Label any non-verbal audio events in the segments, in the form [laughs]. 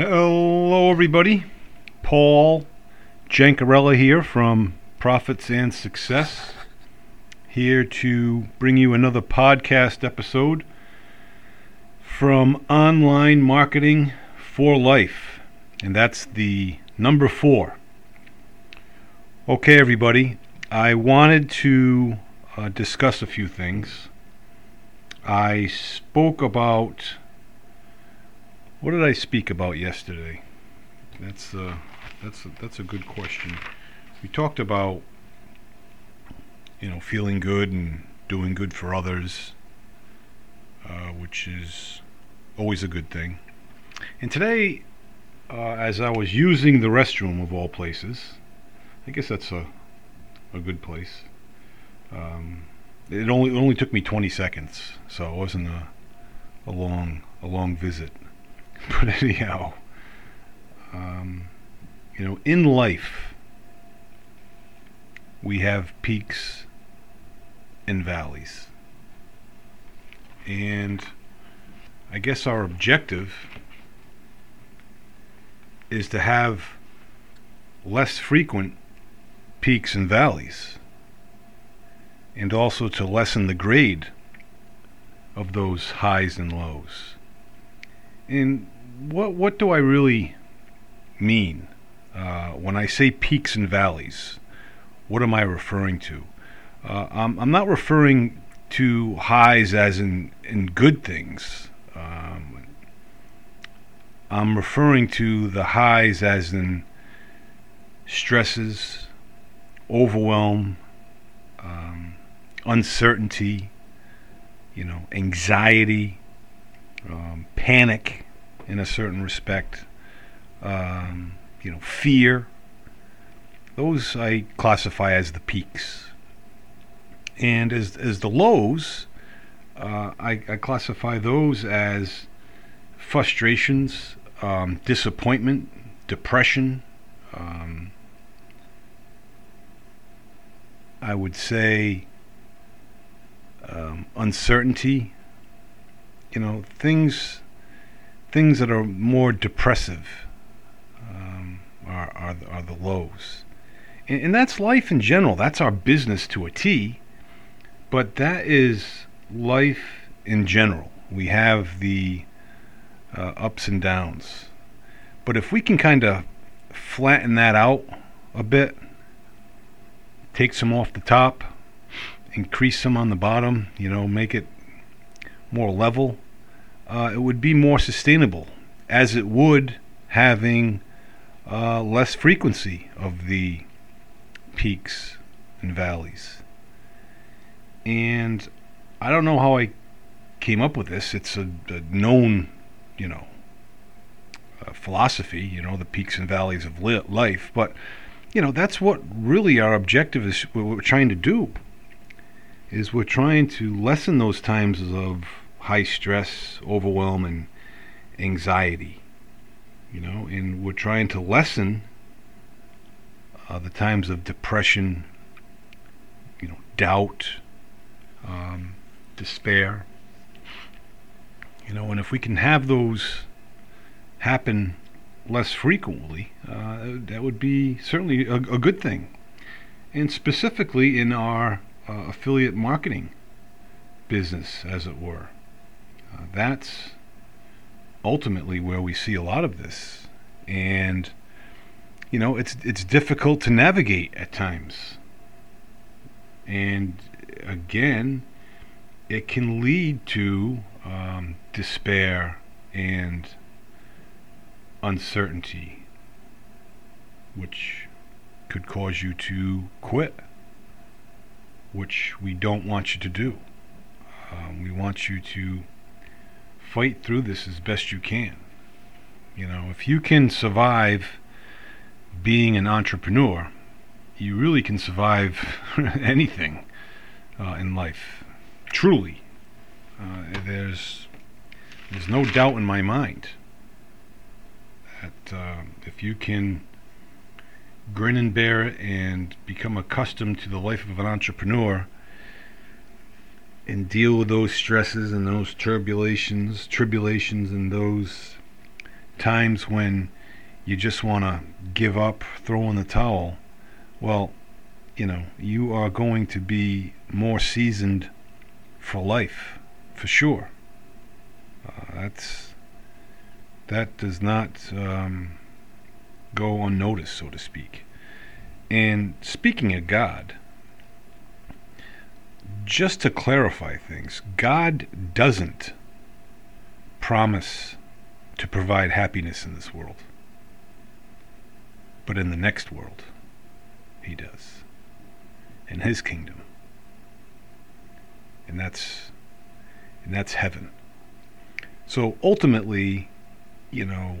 Hello, everybody. Paul Jancarella here from Profits and Success, here to bring you another podcast episode from Online Marketing for Life, and that's the number four. Okay, everybody, I wanted to uh, discuss a few things. I spoke about what did I speak about yesterday? That's uh, that's a, that's a good question. We talked about you know feeling good and doing good for others, uh, which is always a good thing. And today, uh, as I was using the restroom of all places, I guess that's a a good place. Um, it only it only took me 20 seconds, so it wasn't a a long a long visit. [laughs] But anyhow, um, you know, in life, we have peaks and valleys. And I guess our objective is to have less frequent peaks and valleys, and also to lessen the grade of those highs and lows. And what what do I really mean uh, when I say peaks and valleys? What am I referring to? Uh, I'm, I'm not referring to highs as in in good things. Um, I'm referring to the highs as in stresses, overwhelm, um, uncertainty, you know, anxiety, um, panic in a certain respect, um, you know, fear. Those I classify as the peaks. And as, as the lows, uh, I, I, classify those as frustrations, um, disappointment, depression. Um, I would say um, uncertainty, you know, things things that are more depressive um, are, are, are the lows. And, and that's life in general. That's our business to a T. But that is life in general. We have the uh, ups and downs. But if we can kind of flatten that out a bit, take some off the top, increase some on the bottom, you know, make it more level, uh, it would be more sustainable, as it would having uh, less frequency of the peaks and valleys. And I don't know how I came up with this. It's a, a known, you know, uh, philosophy, you know, the peaks and valleys of li- life. But, you know, that's what really our objective is, what we're trying to do, is we're trying to lessen those times of high stress, overwhelm, and anxiety. You know, and we're trying to lessen uh, the times of depression, you know, doubt, um, despair. You know, and if we can have those happen less frequently, uh, that would be certainly a, a, good thing. And specifically in our uh, affiliate marketing business, as it were. Uh, that's ultimately where we see a lot of this, and you know it's it's difficult to navigate at times, and again, it can lead to um, despair and uncertainty, which could cause you to quit, which we don't want you to do. Um, we want you to fight through this as best you can. You know, if you can survive being an entrepreneur, you really can survive [laughs] anything uh, in life. Truly, uh, there's there's no doubt in my mind that uh, if you can grin and bear it and become accustomed to the life of an entrepreneur and deal with those stresses and those turbulations, tribulations, and those times when you just want to give up, throw in the towel, well, you know, you are going to be more seasoned for life, for sure. Uh, that's that does not um, go unnoticed, so to speak. And speaking of God, just to clarify things, God doesn't promise to provide happiness in this world. But in the next world, He does. In His kingdom. And that's and that's heaven. So ultimately, you know,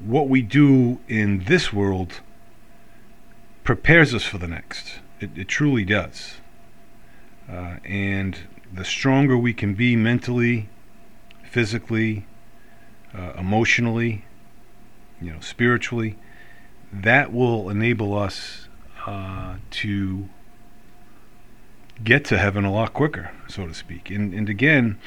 what we do in this world prepares us for the next. It, it truly does. Uh, and the stronger we can be mentally, physically, uh, emotionally, you know, spiritually, that will enable us uh, to get to heaven a lot quicker, so to speak. And, and again,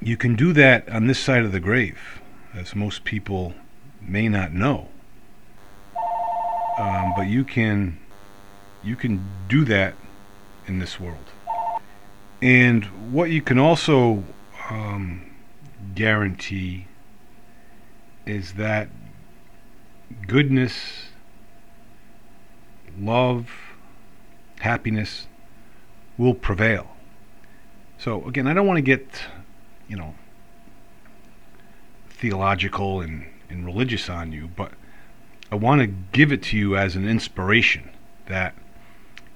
you can do that on this side of the grave, as most people may not know. Um, but you can you can do that in this world. And what you can also um, guarantee is that goodness, love, happiness will prevail. So, again, I don't want to get, you know, theological and, and religious on you, but I want to give it to you as an inspiration that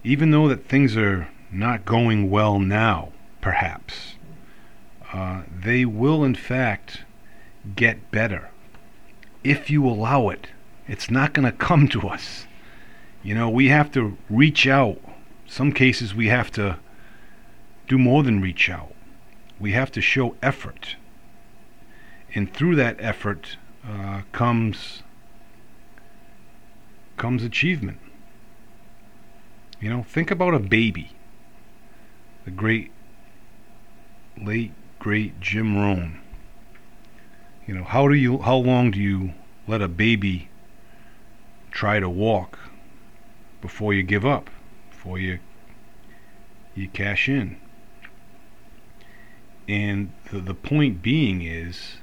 even though that things are not going well now, perhaps, uh, they will in fact get better if you allow it. It's not going to come to us. You know, we have to reach out. Some cases we have to do more than reach out. We have to show effort. And through that effort uh, comes comes achievement. You know, think about a baby. The great, late, great Jim Rohn. You know, how do you, how long do you let a baby try to walk before you give up, before you, you cash in? And the, the point being is,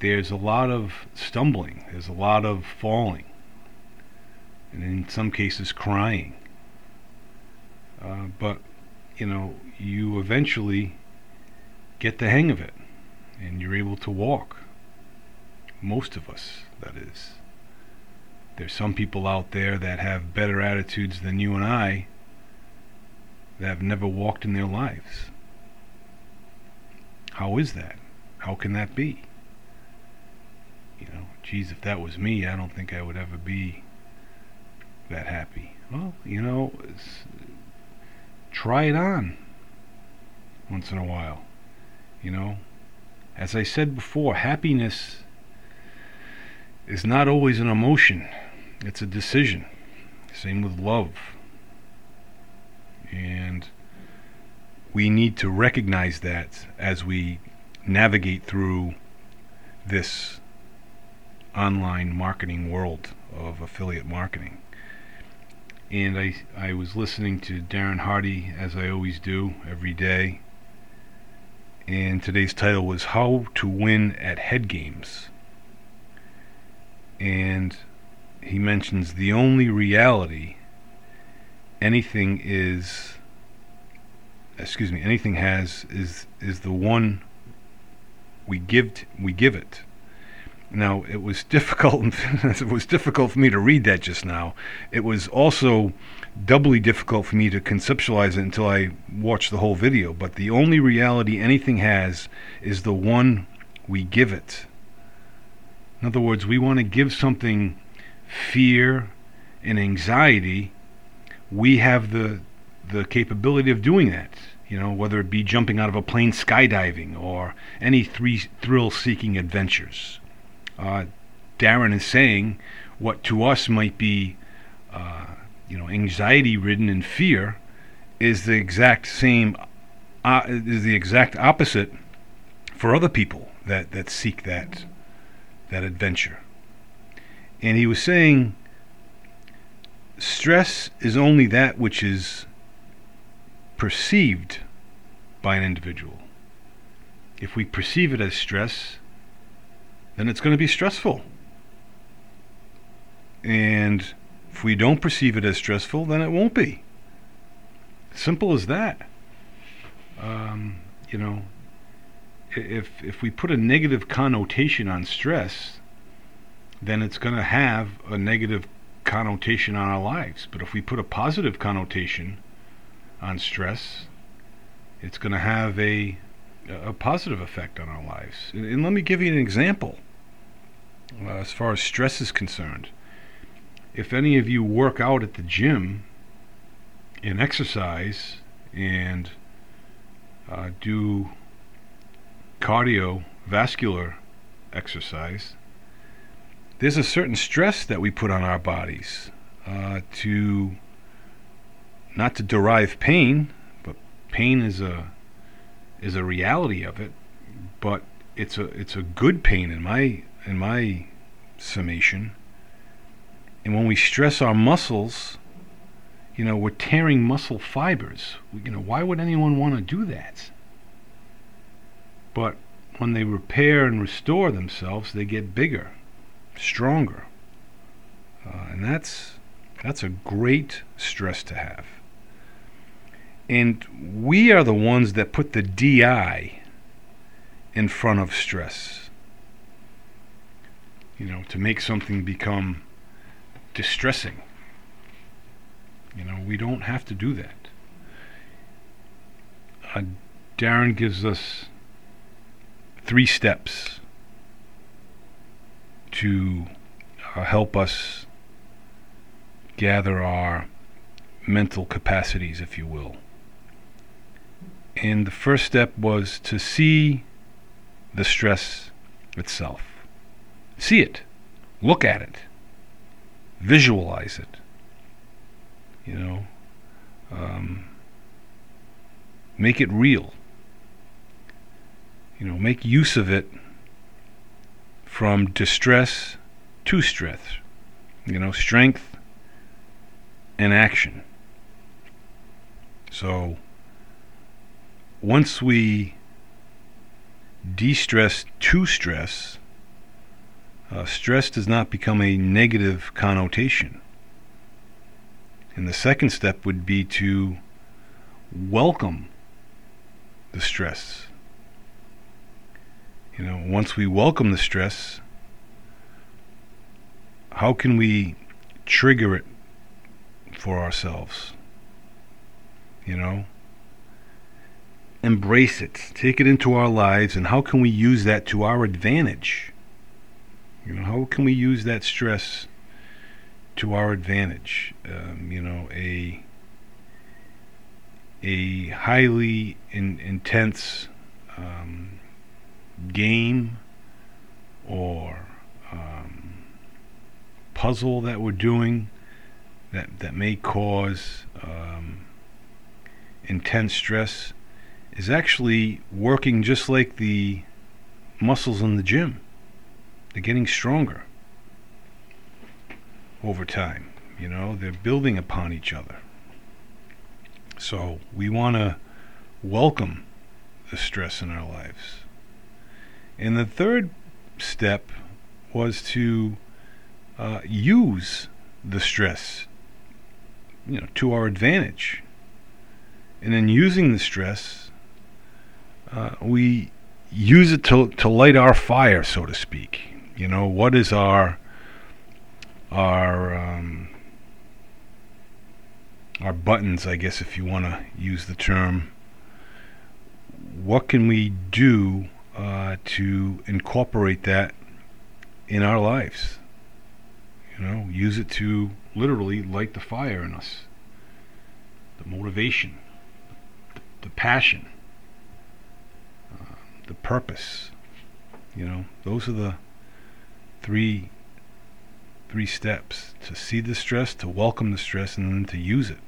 there's a lot of stumbling, there's a lot of falling, and in some cases crying. Uh, but you know, you eventually get the hang of it, and you're able to walk. Most of us, that is. There's some people out there that have better attitudes than you and I that have never walked in their lives. How is that? How can that be? You know, geez, if that was me, I don't think I would ever be that happy. Well, you know, try it on once in a while. You know, as I said before, happiness is not always an emotion, it's a decision. Same with love. And we need to recognize that as we navigate through this online marketing world of affiliate marketing and I I was listening to Darren Hardy as I always do every day. And today's title was How to Win at Head Games. And he mentions the only reality anything is excuse me anything has is is the one we give t- we give it now, it was difficult. [laughs] it was difficult for me to read that just now. It was also doubly difficult for me to conceptualize it until I watched the whole video. But the only reality anything has is the one we give it. In other words, we want to give something fear and anxiety. We have the the capability of doing that. You know, whether it be jumping out of a plane skydiving or any three thrill-seeking adventures uh, Darren is saying what to us might be, uh, you know, anxiety-ridden and fear, is the exact same, uh, is the exact opposite for other people. that that seek that that adventure. And he was saying stress is only that which is perceived by an individual. If we perceive it as stress, then it's going to be stressful. And if we don't perceive it as stressful, then it won't be. Simple as that. Um, you know, if if we put a negative connotation on stress, then it's going to have a negative connotation on our lives. But if we put a positive connotation on stress, it's going to have a a positive effect on our lives. And, and let me give you an example. As far as stress is concerned, if any of you work out at the gym and exercise and uh, do cardiovascular exercise, there's a certain stress that we put on our bodies uh, to not to derive pain, but pain is a is a reality of it, but it's a it's a good pain in my in my summation. And when we stress our muscles, you know, we're tearing muscle fibers. You know, why would anyone want to do that? But when they repair and restore themselves, they get bigger, stronger. Uh, and that's that's a great stress to have. And we are the ones that put the DI in front of stress. You know, to make something become distressing. You know, we don't have to do that. Uh, Darren gives us three steps to uh, help us gather our mental capacities, if you will. And the first step was to see the stress itself. See it. Look at it. Visualize it you know um, make it real you know make use of it from distress to strength you know strength and action so once we de-stress to stress uh, stress does not become a negative connotation and the second step would be to welcome the stress. You know, once we welcome the stress, how can we trigger it for ourselves? You know? Embrace it, take it into our lives, and how can we use that to our advantage? You know, how can we use that stress to our advantage. Um, you know, a a highly in, intense um, game or um, puzzle that we're doing that that may cause um, intense stress is actually working just like the muscles in the gym. They're getting stronger over time. You know, they're building upon each other. So we want to welcome the stress in our lives. And the third step was to uh, use the stress, you know, to our advantage. And in using the stress, uh, we use it to to light our fire, so to speak. You know, what is our our um, our buttons, I guess, if you want to use the term. What can we do uh, to incorporate that in our lives? You know, use it to literally light the fire in us, the motivation, the, passion, uh, the purpose. You know, those are the three three steps to see the stress, to welcome the stress, and then to use it.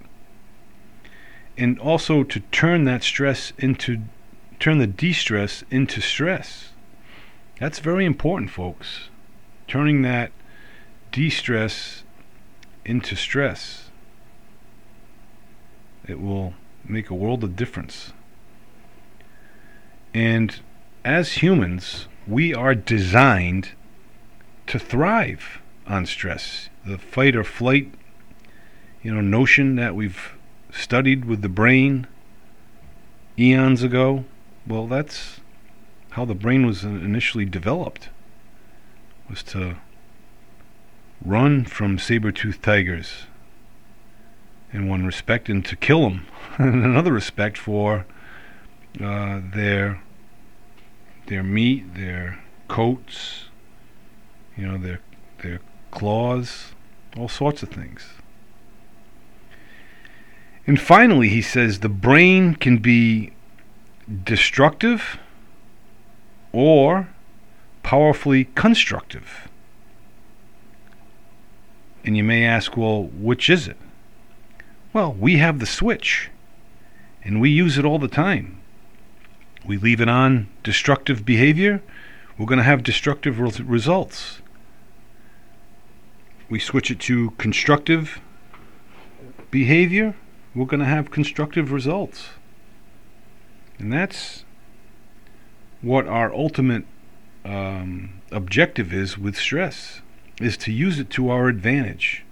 And also to turn that stress into, turn the de stress into stress. That's very important, folks. Turning that de stress into stress. It will make a world of difference. And as humans, we are designed to thrive on stress. The fight or flight, you know, notion that we've studied with the brain eons ago, well, that's how the brain was initially developed. Was to run from saber-toothed tigers in one respect and to kill them [laughs] in another respect for uh, their their meat, their coats, you know, their their claws, all sorts of things. And finally, he says the brain can be destructive or powerfully constructive. And you may ask, well, which is it? Well, we have the switch, and we use it all the time. We leave it on destructive behavior, we're going to have destructive re- results. We switch it to constructive behavior, we're going to have constructive results. And that's what our ultimate um, objective is with stress, is to use it to our advantage.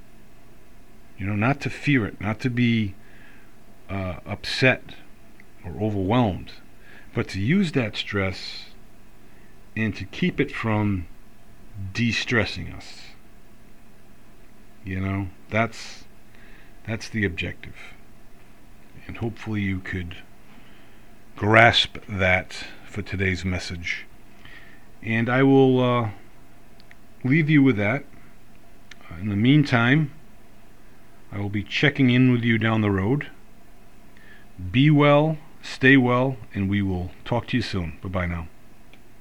You know, not to fear it, not to be uh, upset or overwhelmed, but to use that stress and to keep it from de-stressing us. You know, that's that's the objective. And hopefully you could grasp that for today's message. And I will uh, leave you with that. In the meantime, I will be checking in with you down the road. Be well, stay well, and we will talk to you soon. Bye bye now.